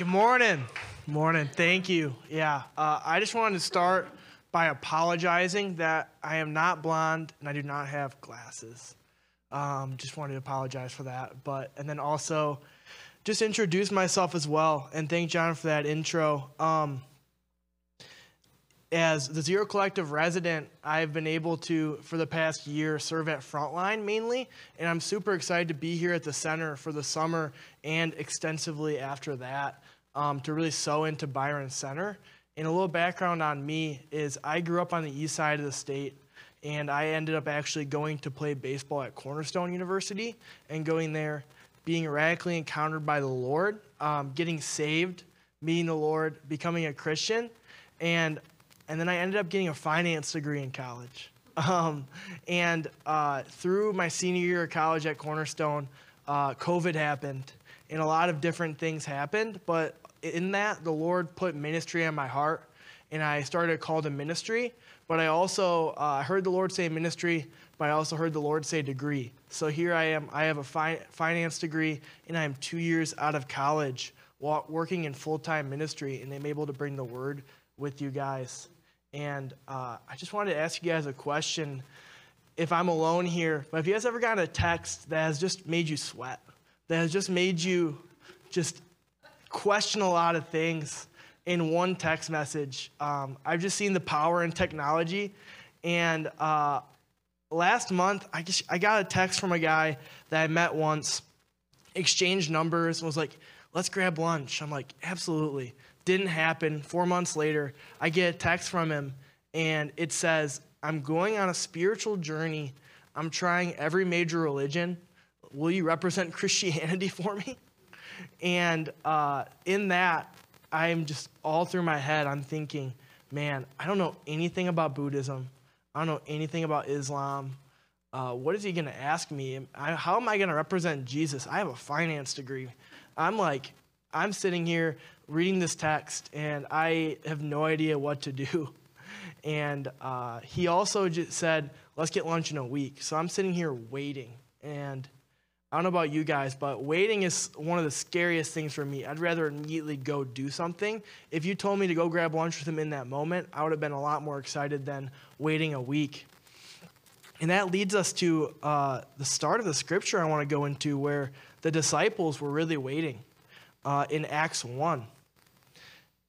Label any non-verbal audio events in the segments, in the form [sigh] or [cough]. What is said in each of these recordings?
Good morning. Morning. Thank you. Yeah. Uh, I just wanted to start by apologizing that I am not blonde and I do not have glasses. Um, just wanted to apologize for that. But, and then also just introduce myself as well and thank John for that intro. Um, as the Zero Collective resident, I've been able to, for the past year, serve at Frontline mainly, and I'm super excited to be here at the center for the summer and extensively after that um, to really sow into Byron Center. And a little background on me is I grew up on the east side of the state, and I ended up actually going to play baseball at Cornerstone University and going there, being radically encountered by the Lord, um, getting saved, meeting the Lord, becoming a Christian, and and then I ended up getting a finance degree in college. [laughs] Um, and uh, through my senior year of college at Cornerstone, uh, COVID happened, and a lot of different things happened. But in that, the Lord put ministry on my heart, and I started called a to ministry. But I also uh, heard the Lord say ministry, but I also heard the Lord say degree. So here I am. I have a fi- finance degree, and I am two years out of college, working in full time ministry, and I'm able to bring the word with you guys. And uh, I just wanted to ask you guys a question. If I'm alone here, but if you guys ever gotten a text that has just made you sweat, that has just made you just question a lot of things in one text message, um, I've just seen the power in technology. And uh, last month, I, just, I got a text from a guy that I met once, exchanged numbers, and was like, let's grab lunch. I'm like, absolutely. Didn't happen. Four months later, I get a text from him, and it says, I'm going on a spiritual journey. I'm trying every major religion. Will you represent [laughs] Christianity for me? And uh, in that, I'm just all through my head, I'm thinking, man, I don't know anything about Buddhism. I don't know anything about Islam. Uh, what is he going to ask me? I, how am I going to represent Jesus? I have a finance degree. I'm like, I'm sitting here reading this text and I have no idea what to do. [laughs] And uh, he also just said, let's get lunch in a week. So I'm sitting here waiting. And I don't know about you guys, but waiting is one of the scariest things for me. I'd rather immediately go do something. If you told me to go grab lunch with him in that moment, I would have been a lot more excited than waiting a week. And that leads us to uh, the start of the scripture I want to go into where the disciples were really waiting uh, in Acts 1.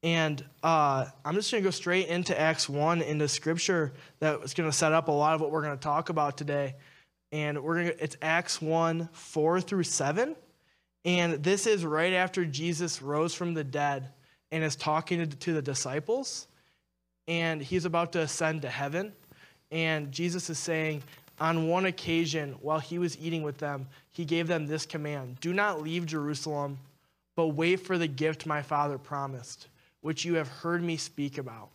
And uh, I'm just going to go straight into Acts 1 into scripture that's going to set up a lot of what we're going to talk about today. And we're to, it's Acts 1 4 through 7. And this is right after Jesus rose from the dead and is talking to the disciples. And he's about to ascend to heaven. And Jesus is saying, on one occasion, while he was eating with them, he gave them this command Do not leave Jerusalem, but wait for the gift my Father promised which you have heard me speak about.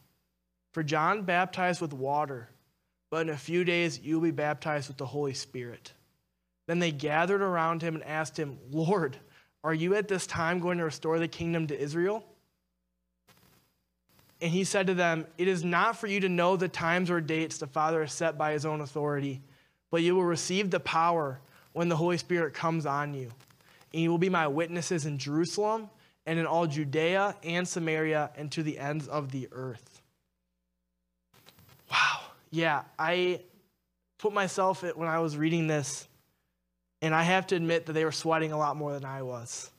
For John baptized with water, but in a few days you will be baptized with the Holy Spirit. Then they gathered around him and asked him, Lord, are you at this time going to restore the kingdom to Israel? And he said to them, It is not for you to know the times or dates the Father has set by his own authority, but you will receive the power when the Holy Spirit comes on you. And you will be my witnesses in Jerusalem and in all Judea and Samaria and to the ends of the earth. Yeah, I put myself in, when I was reading this, and I have to admit that they were sweating a lot more than I was.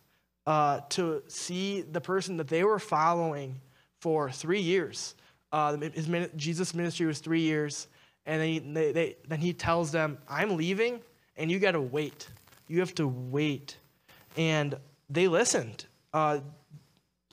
Uh, to see the person that they were following for three years. Uh, his, Jesus' ministry was three years, and then he, they, they, then he tells them, I'm leaving, and you got to wait. You have to wait. And they listened. Uh,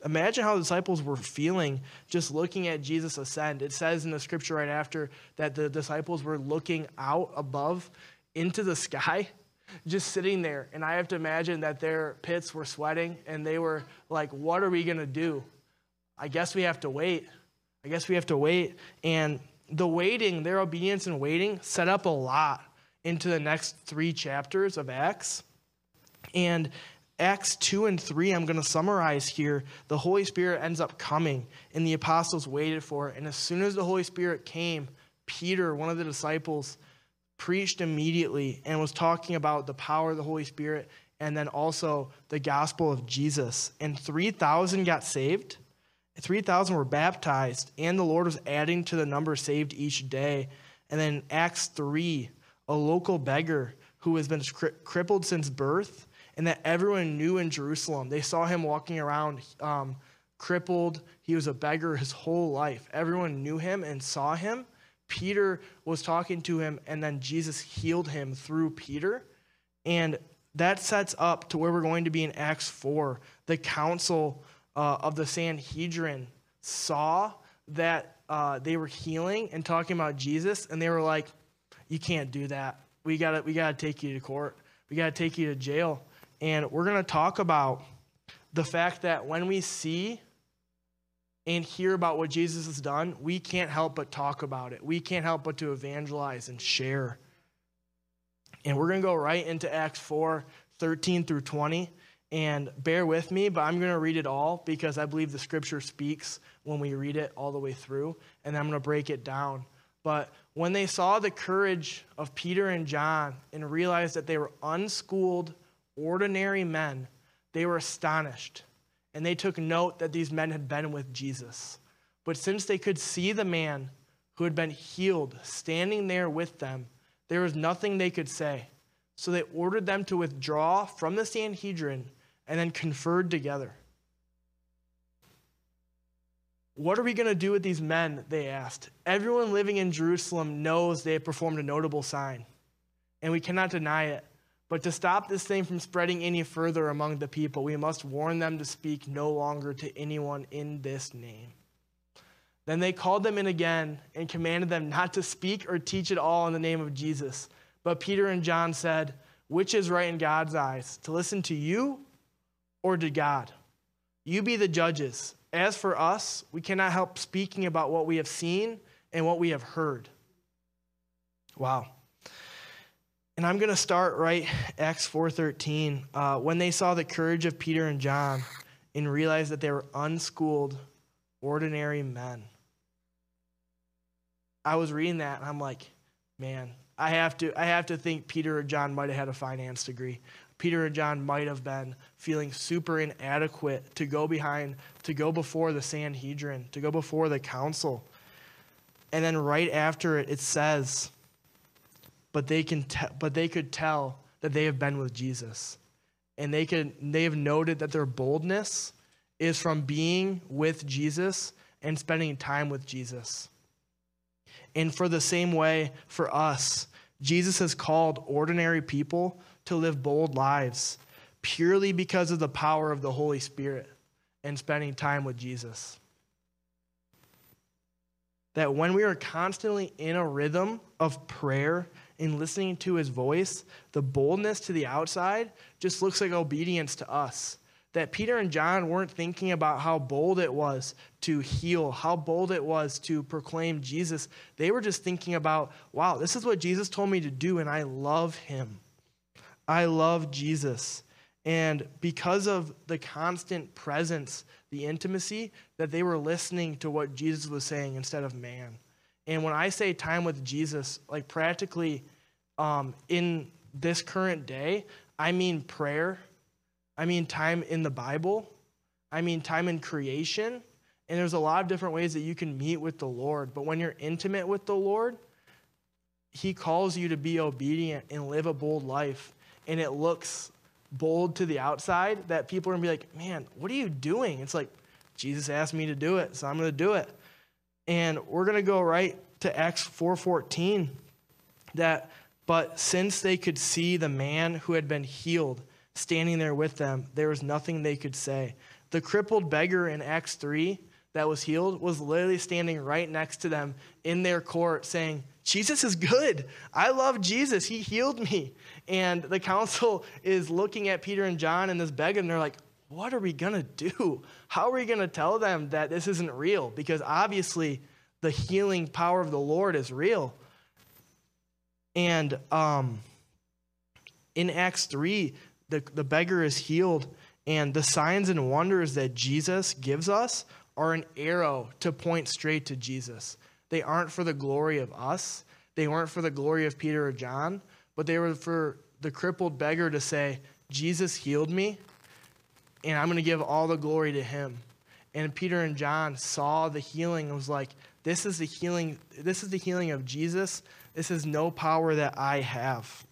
imagine how the disciples were feeling just looking at Jesus ascend. It says in the scripture right after that the disciples were looking out above into the sky, [laughs] just sitting there. And I have to imagine that their pits were sweating and they were like, What are we going to do? I guess we have to wait. I guess we have to wait. And the waiting, their obedience and waiting, set up a lot into the next three chapters of Acts. And Acts 2 and 3, I'm going to summarize here. The Holy Spirit ends up coming, and the apostles waited for it. And as soon as the Holy Spirit came, Peter, one of the disciples, preached immediately and was talking about the power of the Holy Spirit and then also the gospel of Jesus. And 3,000 got saved. 3,000 were baptized, and the Lord was adding to the number saved each day. And then Acts 3, a local beggar who has been cri- crippled since birth, and that everyone knew in Jerusalem. They saw him walking around um, crippled. He was a beggar his whole life. Everyone knew him and saw him. Peter was talking to him, and then Jesus healed him through Peter. And that sets up to where we're going to be in Acts 4. The council uh, of the Sanhedrin saw that uh, they were healing and talking about Jesus, and they were like, "You can't do that. We gotta, we gotta take you to court. We gotta take you to jail." And we're gonna talk about the fact that when we see and hear about what Jesus has done, we can't help but talk about it. We can't help but to evangelize and share. And we're going to go right into Acts 4 13 through 20. And bear with me, but I'm going to read it all because I believe the scripture speaks when we read it all the way through. And I'm going to break it down. But when they saw the courage of Peter and John and realized that they were unschooled, ordinary men, they were astonished. And they took note that these men had been with Jesus. But since they could see the man who had been healed standing there with them, there was nothing they could say. So they ordered them to withdraw from the Sanhedrin and then conferred together. What are we going to do with these men? They asked. Everyone living in Jerusalem knows they have performed a notable sign, and we cannot deny it. But to stop this thing from spreading any further among the people, we must warn them to speak no longer to anyone in this name. Then they called them in again and commanded them not to speak or teach at all in the name of Jesus. But Peter and John said, Which is right in God's eyes, to listen to you or to God? You be the judges. As for us, we cannot help speaking about what we have seen and what we have heard. Wow. And I'm going to start right Acts 4:13. Uh, when they saw the courage of Peter and John and realized that they were unschooled, ordinary men. I was reading that and I'm like, man, I have to I have to think Peter or John might have had a finance degree. Peter and John might have been feeling super inadequate to go behind to go before the Sanhedrin, to go before the council. And then right after it it says but they can te- but they could tell that they have been with Jesus. And they could they have noted that their boldness is from being with Jesus and spending time with Jesus. And for the same way, for us, Jesus has called ordinary people to live bold lives purely because of the power of the Holy Spirit and spending time with Jesus. That when we are constantly in a rhythm of prayer and listening to his voice, the boldness to the outside just looks like obedience to us that Peter and John weren't thinking about how bold it was to heal, how bold it was to proclaim Jesus. They were just thinking about, wow, this is what Jesus told me to do, and I love him. I love Jesus. And because of the constant presence, the intimacy, that they were listening to what Jesus was saying instead of man. And when I say time with Jesus, like practically um, in this current day, I mean prayer I mean time in the Bible. I mean time in creation. And there's a lot of different ways that you can meet with the Lord. But when you're intimate with the Lord, He calls you to be obedient and live a bold life. And it looks bold to the outside that people are going to be like, man, what are you doing? It's like, Jesus asked me to do it, so I'm going to do it. And we're going to go right to Acts 4:14 that but since they could see the man who had been healed standing there with them, there was nothing they could say. The crippled beggar in Acts 3 that was healed was literally standing right next to them in their court saying, Jesus is good. I love Jesus. He healed me. And the council [laughs] is looking at Peter and John and this beggar, and they're like, what are we going to do? How are we going to tell them that this isn't real? Because obviously, the healing power of the Lord is real. And um, in Acts 3, the, the beggar is healed, and the signs and wonders that Jesus gives us are an arrow to point straight to Jesus. They aren't for the glory of us, they weren't for the glory of Peter or John, but they were for the crippled beggar to say, Jesus healed me, and I'm going to give all the glory to him. And Peter and John saw the healing and was like, this is the healing, this is the healing of Jesus. This is no power that I have.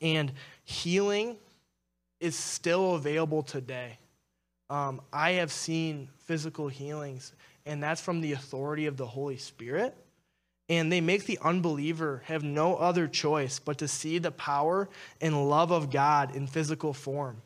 And healing is still available today. Um, I have seen physical healings, and that's from the authority of the Holy Spirit. And they make the unbeliever have no other choice but to see the power and love of God in physical form.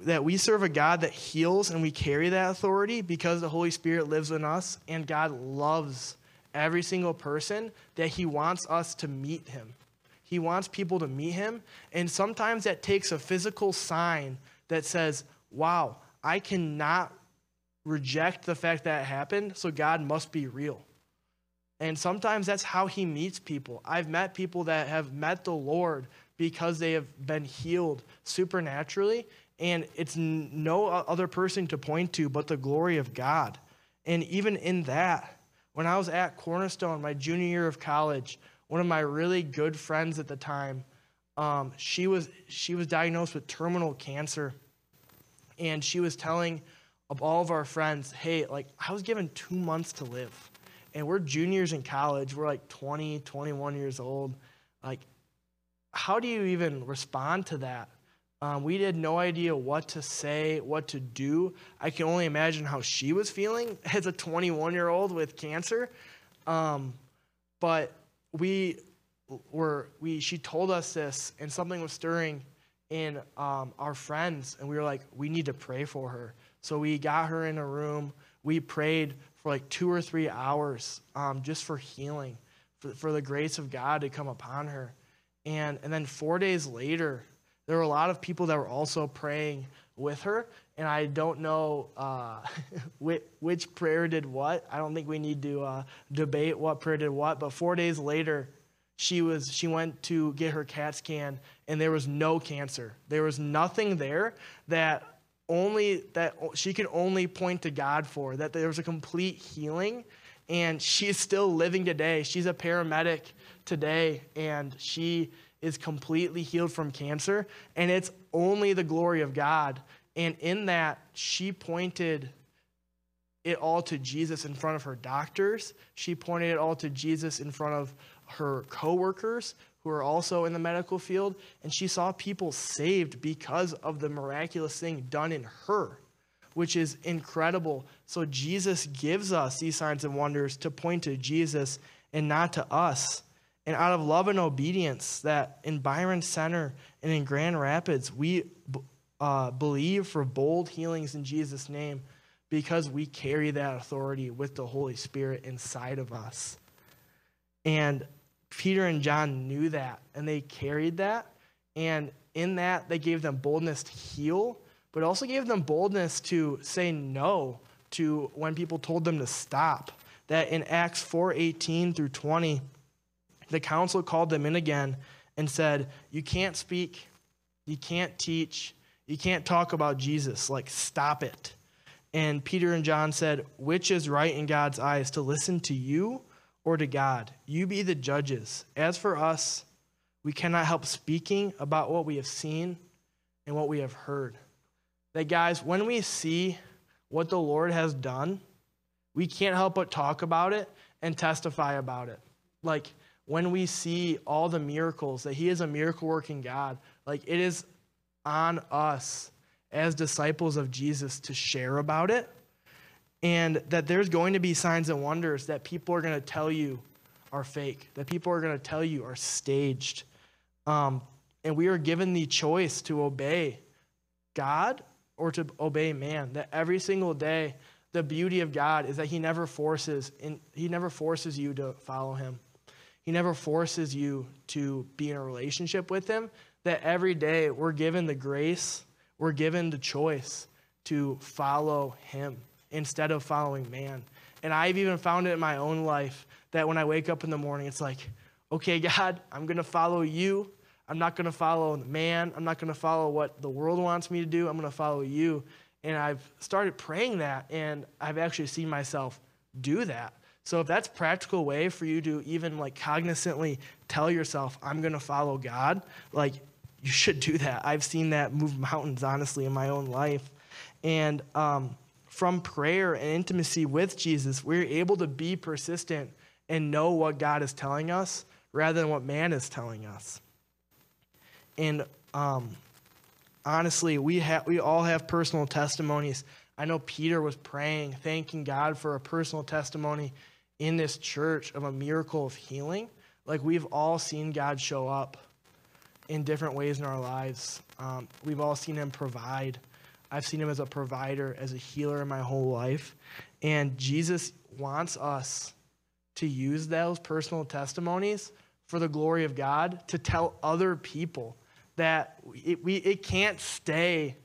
That we serve a God that heals and we carry that authority because the Holy Spirit lives in us, and God loves every single person that He wants us to meet Him. He wants people to meet Him, and sometimes that takes a physical sign that says, Wow, I cannot reject the fact that it happened, so God must be real. And sometimes that's how he meets people. I've met people that have met the Lord because they have been healed supernaturally, and it's no other person to point to but the glory of God. And even in that, when I was at Cornerstone, my junior year of college, one of my really good friends at the time, um, she was she was diagnosed with terminal cancer, and she was telling of all of our friends, "Hey, like I was given two months to live." and we're juniors in college. We're like 20, 21 years old. Like, how do you even respond to that? Um, we had no idea what to say, what to do. I can only imagine how she was feeling [laughs] as a 21 year old with cancer. Um, but we were, we, she told us this, and something was stirring in um, our friends, and we were like, we need to pray for her. So we got her in a room. We prayed for like two or three hours um, just for healing, for, for the grace of God to come upon her. And, and then four days later, there were a lot of people that were also praying with her. And I don't know uh, [laughs] which, prayer did what. I don't think we need to uh, debate what prayer did what. But four days later, she was she went to get her CAT scan, and there was no cancer. There was nothing there that only that she could only point to God for, that there was a complete healing. And she's still living today. She's a paramedic today, and she is completely healed from cancer. And it's only the glory of God. And in that, she pointed it all to Jesus in front of her doctors. She pointed it all to Jesus in front of her coworkers who are also in the medical field, and she saw people saved because of the miraculous thing done in her, which is incredible. So Jesus gives us these signs and wonders to point to Jesus and not to us. And out of love and obedience, that in Byron Center and in Grand Rapids, we uh, believe for bold healings in Jesus' name because we carry that authority with the Holy Spirit inside of us. And Peter and John knew that and they carried that. And in that, they gave them boldness to heal, but also gave them boldness to say no to when people told them to stop. That in Acts 4 18 through 20, the council called them in again and said, You can't speak, you can't teach, you can't talk about Jesus. Like, stop it. And Peter and John said, Which is right in God's eyes, to listen to you or to God. You be the judges. As for us, we cannot help speaking about what we have seen and what we have heard. That, guys, when we see what the Lord has done, we can't help but talk about it and testify about it. Like, when we see all the miracles, that He is a miracle working God, like, it is on us as disciples of Jesus to share about it and that there's going to be signs and wonders that people are going to tell you are fake, that people are going to tell you are staged. Um, and we are given the choice to obey God or to obey man. That every single day, the beauty of God is that He never forces, in, He never forces you to follow Him. He never forces you to be in a relationship with Him. That every day we're given the grace, we're given the choice to follow Him instead of following man. And I've even found it in my own life that when I wake up in the morning, it's like, okay, God, I'm going to follow you. I'm not going to follow man. I'm not going to follow what the world wants me to do. I'm going to follow you. And I've started praying that, and I've actually seen myself do that. So if that's practical way for you to even like cognizantly tell yourself, I'm to follow God, like you should do that. I've seen that move mountains, honestly, in my own life. And um, from prayer and intimacy with Jesus, we're able to be persistent and know what God is telling us rather than what man is telling us. And um, honestly, we, ha- we all have personal testimonies. I know Peter was praying, thanking God for a personal testimony in this church of a miracle of healing. Like we've all seen God show up in different ways in our lives. Um, we've all seen Him provide. I've seen Him as a provider, as a healer in my whole life. And Jesus wants us to use those personal testimonies for the glory of God to tell other people that it, we, it can't stay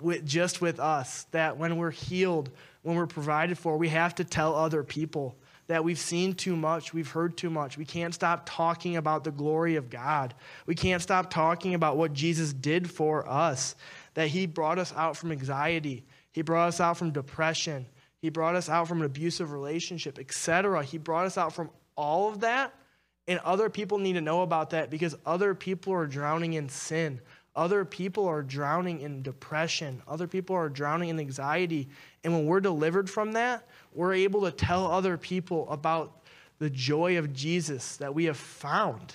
with, just with us, that when we're healed, when we're provided for, we have to tell other people that we've seen too much, we've heard too much. We can't stop talking about the glory of God. We can't stop talking about what Jesus did for us, that He brought us out from anxiety, He brought us out from depression, He brought us out from an abusive relationship, etc. He brought us out from all of that. And other people need to know about that because other people are drowning in sin. Other people are drowning in depression. Other people are drowning in anxiety. And when we're delivered from that, we're able to tell other people about the joy of Jesus that we have found.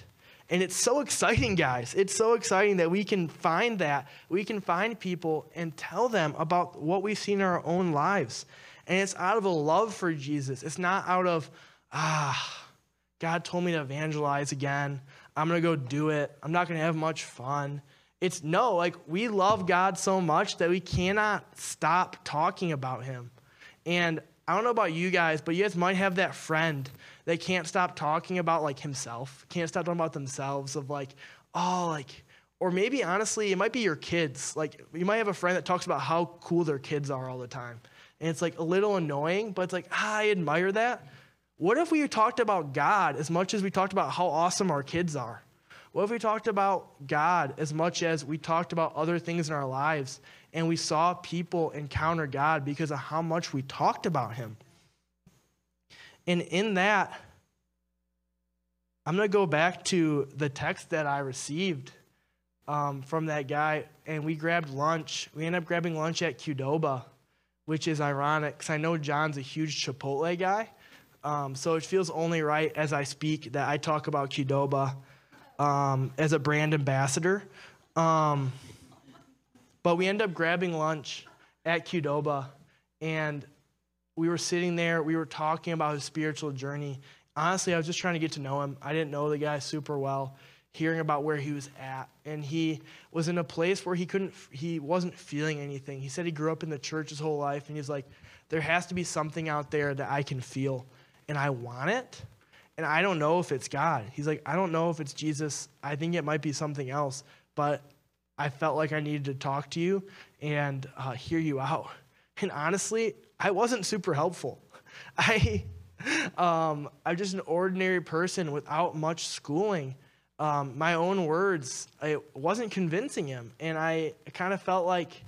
And it's so exciting, guys. It's so exciting that we can find that. We can find people and tell them about what we've seen in our own lives. And it's out of a love for Jesus. It's not out of, ah, God told me to evangelize again. I'm going to go do it. I'm not going to have much fun. It's no, like we love God so much that we cannot stop talking about him. And I don't know about you guys, but you guys might have that friend that can't stop talking about like himself, can't stop talking about themselves, of like, oh, like, or maybe honestly, it might be your kids. Like, you might have a friend that talks about how cool their kids are all the time. And it's like a little annoying, but it's like, ah, I admire that. What if we talked about God as much as we talked about how awesome our kids are? What if we talked about God as much as we talked about other things in our lives and we saw people encounter God because of how much we talked about Him? And in that, I'm going to go back to the text that I received um, from that guy, and we grabbed lunch. We ended up grabbing lunch at Qdoba, which is ironic because I know John's a huge Chipotle guy. Um, so it feels only right as I speak that I talk about Qdoba um, as a brand ambassador. Um, but we ended up grabbing lunch at Qdoba, and we were sitting there. We were talking about his spiritual journey. Honestly, I was just trying to get to know him. I didn't know the guy super well. Hearing about where he was at, and he was in a place where he couldn't, he wasn't feeling anything. He said he grew up in the church his whole life, and he's like, there has to be something out there that I can feel, and I want it and I don't know if it's God. He's like, I don't know if it's Jesus. I think it might be something else, but I felt like I needed to talk to you and uh, hear you out. [laughs] And honestly, I wasn't super helpful. [laughs] I, um, I'm just an ordinary person without much schooling. Um, my own words, I wasn't convincing him. And I kind of felt like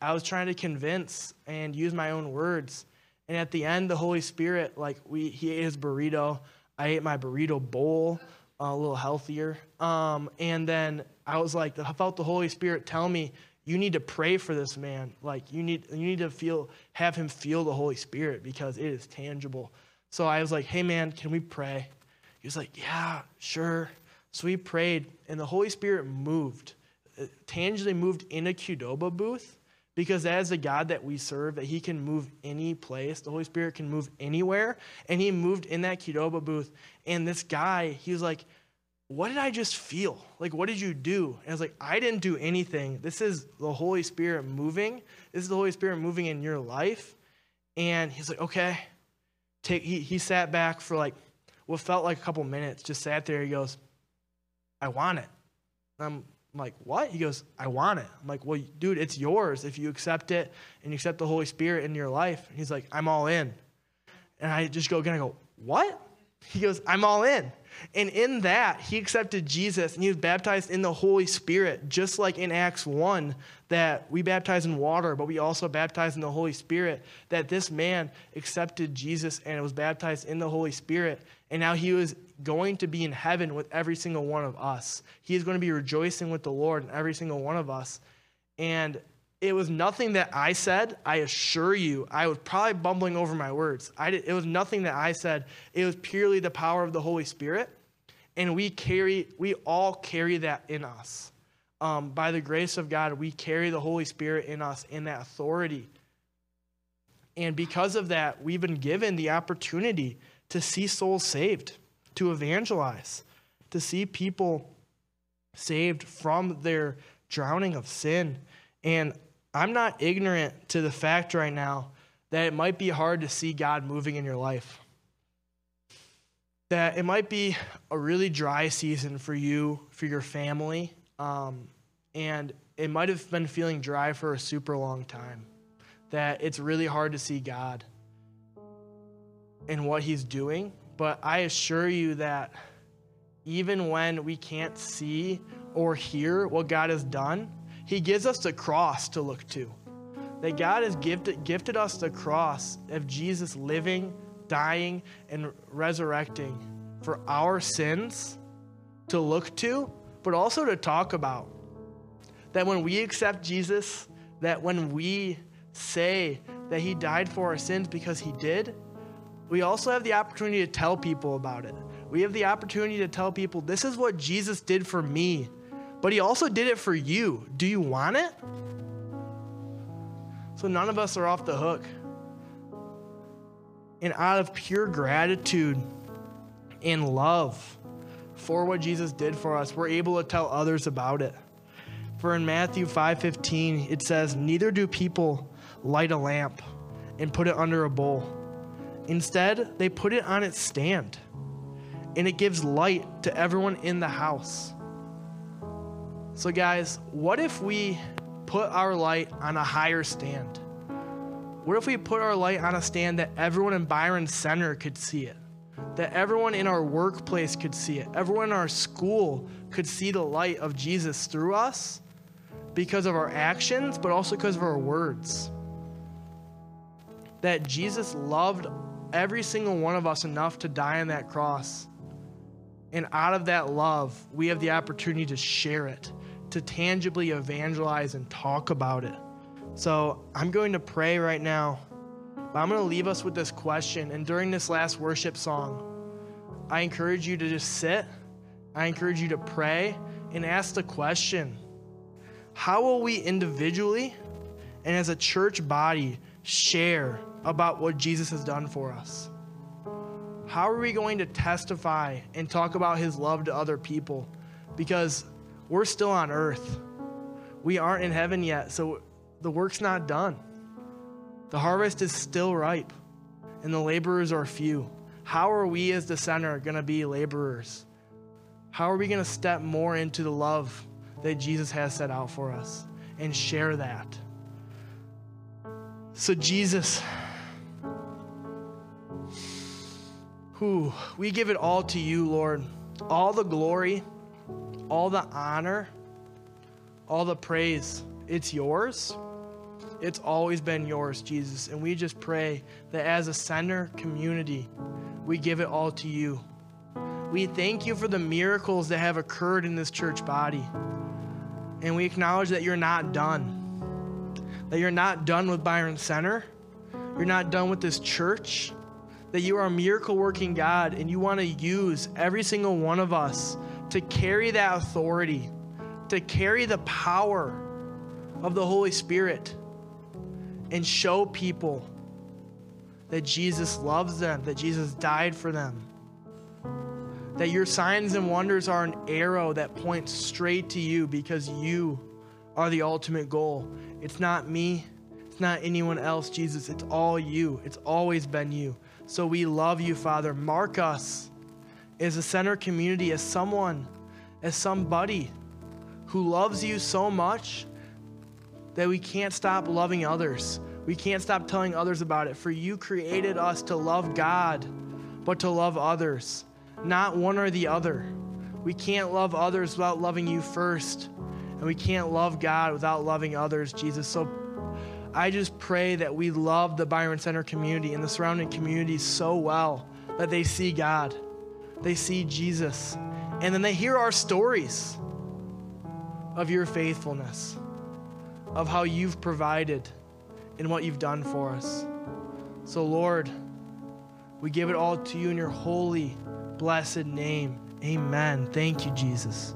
I was trying to convince and use my own words. And at the end, the Holy Spirit, like we, he ate his burrito. I ate my burrito bowl, uh, a little healthier. Um, and then I was like, I felt the Holy Spirit tell me, you need to pray for this man. Like you need, you need to feel, have him feel the Holy Spirit because it is tangible. So I was like, hey man, can we pray? He was like, yeah, sure. So we prayed, and the Holy Spirit moved, it tangibly moved in a Qdoba booth because as a God that we serve, that He can move any place. The Holy Spirit can move anywhere. And He moved in that Qdoba booth. And this guy, he was like, What did I just feel? Like, what did you do? And I was like, I didn't do anything. This is the Holy Spirit moving. This is the Holy Spirit moving in your life. And he's like, Okay. Take, he, he sat back for like what felt like a couple minutes, just sat there. He goes, I want it. I'm I'm like, what? He goes, I want it. I'm like, well, dude, it's yours if you accept it and you accept the Holy Spirit in your life. And he's like, I'm all in. And I just go again, I go, what? He goes, I'm all in. And in that, he accepted Jesus and he was baptized in the Holy Spirit, just like in Acts 1 that we baptize in water, but we also baptize in the Holy Spirit. That this man accepted Jesus and was baptized in the Holy Spirit. And now he was going to be in heaven with every single one of us. He is going to be rejoicing with the Lord and every single one of us. And it was nothing that I said. I assure you, I was probably bumbling over my words. Did, it was nothing that I said. It was purely the power of the Holy Spirit, and we carry, we all carry that in us. Um, by the grace of God, we carry the Holy Spirit in us in that authority. And because of that, we've been given the opportunity to see souls saved, to evangelize, to see people saved from their drowning of sin. And I'm not ignorant to the fact right now that it might be hard to see God moving in your life. That it might be a really dry season for you, for your family, um, and it might have been feeling dry for a super long time. That it's really hard to see God and what He's doing. But I assure you that even when we can't see or hear what God has done, he gives us the cross to look to. That God has gifted, gifted us the cross of Jesus living, dying, and resurrecting for our sins to look to, but also to talk about. That when we accept Jesus, that when we say that he died for our sins because he did, we also have the opportunity to tell people about it. We have the opportunity to tell people, this is what Jesus did for me but he also did it for you. Do you want it? So none of us are off the hook. And out of pure gratitude and love for what Jesus did for us, we're able to tell others about it. For in Matthew 5:15 it says, "Neither do people light a lamp and put it under a bowl. Instead, they put it on its stand, and it gives light to everyone in the house." So, guys, what if we put our light on a higher stand? What if we put our light on a stand that everyone in Byron Center could see it? That everyone in our workplace could see it? Everyone in our school could see the light of Jesus through us because of our actions, but also because of our words? That Jesus loved every single one of us enough to die on that cross. And out of that love, we have the opportunity to share it to tangibly evangelize and talk about it. So I'm going to pray right now. But I'm going to leave us with this question. And during this last worship song, I encourage you to just sit. I encourage you to pray and ask the question How will we individually and as a church body share about what Jesus has done for us? How are we going to testify and talk about his love to other people? Because we're still on earth. We aren't in heaven yet, so the work's not done. The harvest is still ripe, and the laborers are few. How are we as the center going to be laborers? How are we going to step more into the love that Jesus has set out for us and share that? So, Jesus, who we give it all to you, Lord. All the glory all the honor, all the praise, it's yours. It's always been yours, Jesus. And we just pray that as a center community, we give it all to you. We thank you for the miracles that have occurred in this church body. And we acknowledge that you're not done. That you're not done with Byron Center. You're not done with this church. That you are a miracle working God and you want to use every single one of us to carry that authority, to carry the power of the Holy Spirit and show people that Jesus loves them, that Jesus died for them. That your signs and wonders are an arrow that points straight to you because you are the ultimate goal. It's not me, it's not anyone else, Jesus. It's all you. It's always been you. So we love you, Father. Mark us as a center community, as someone, as somebody who loves you so much that we can't stop loving others. We can't stop telling others about it. For you created us to love God, but to love others. not one or the other. We can't love others without loving you first. And we can't love God without loving others, Jesus. So I just pray that we love the Byron Center community and the surrounding communities so well that they see God, they see Jesus, and then they hear our stories of your faithfulness, of how you've provided and what you've done for us. So, Lord, we give it all to you in your holy, blessed name. Amen. Thank you, Jesus.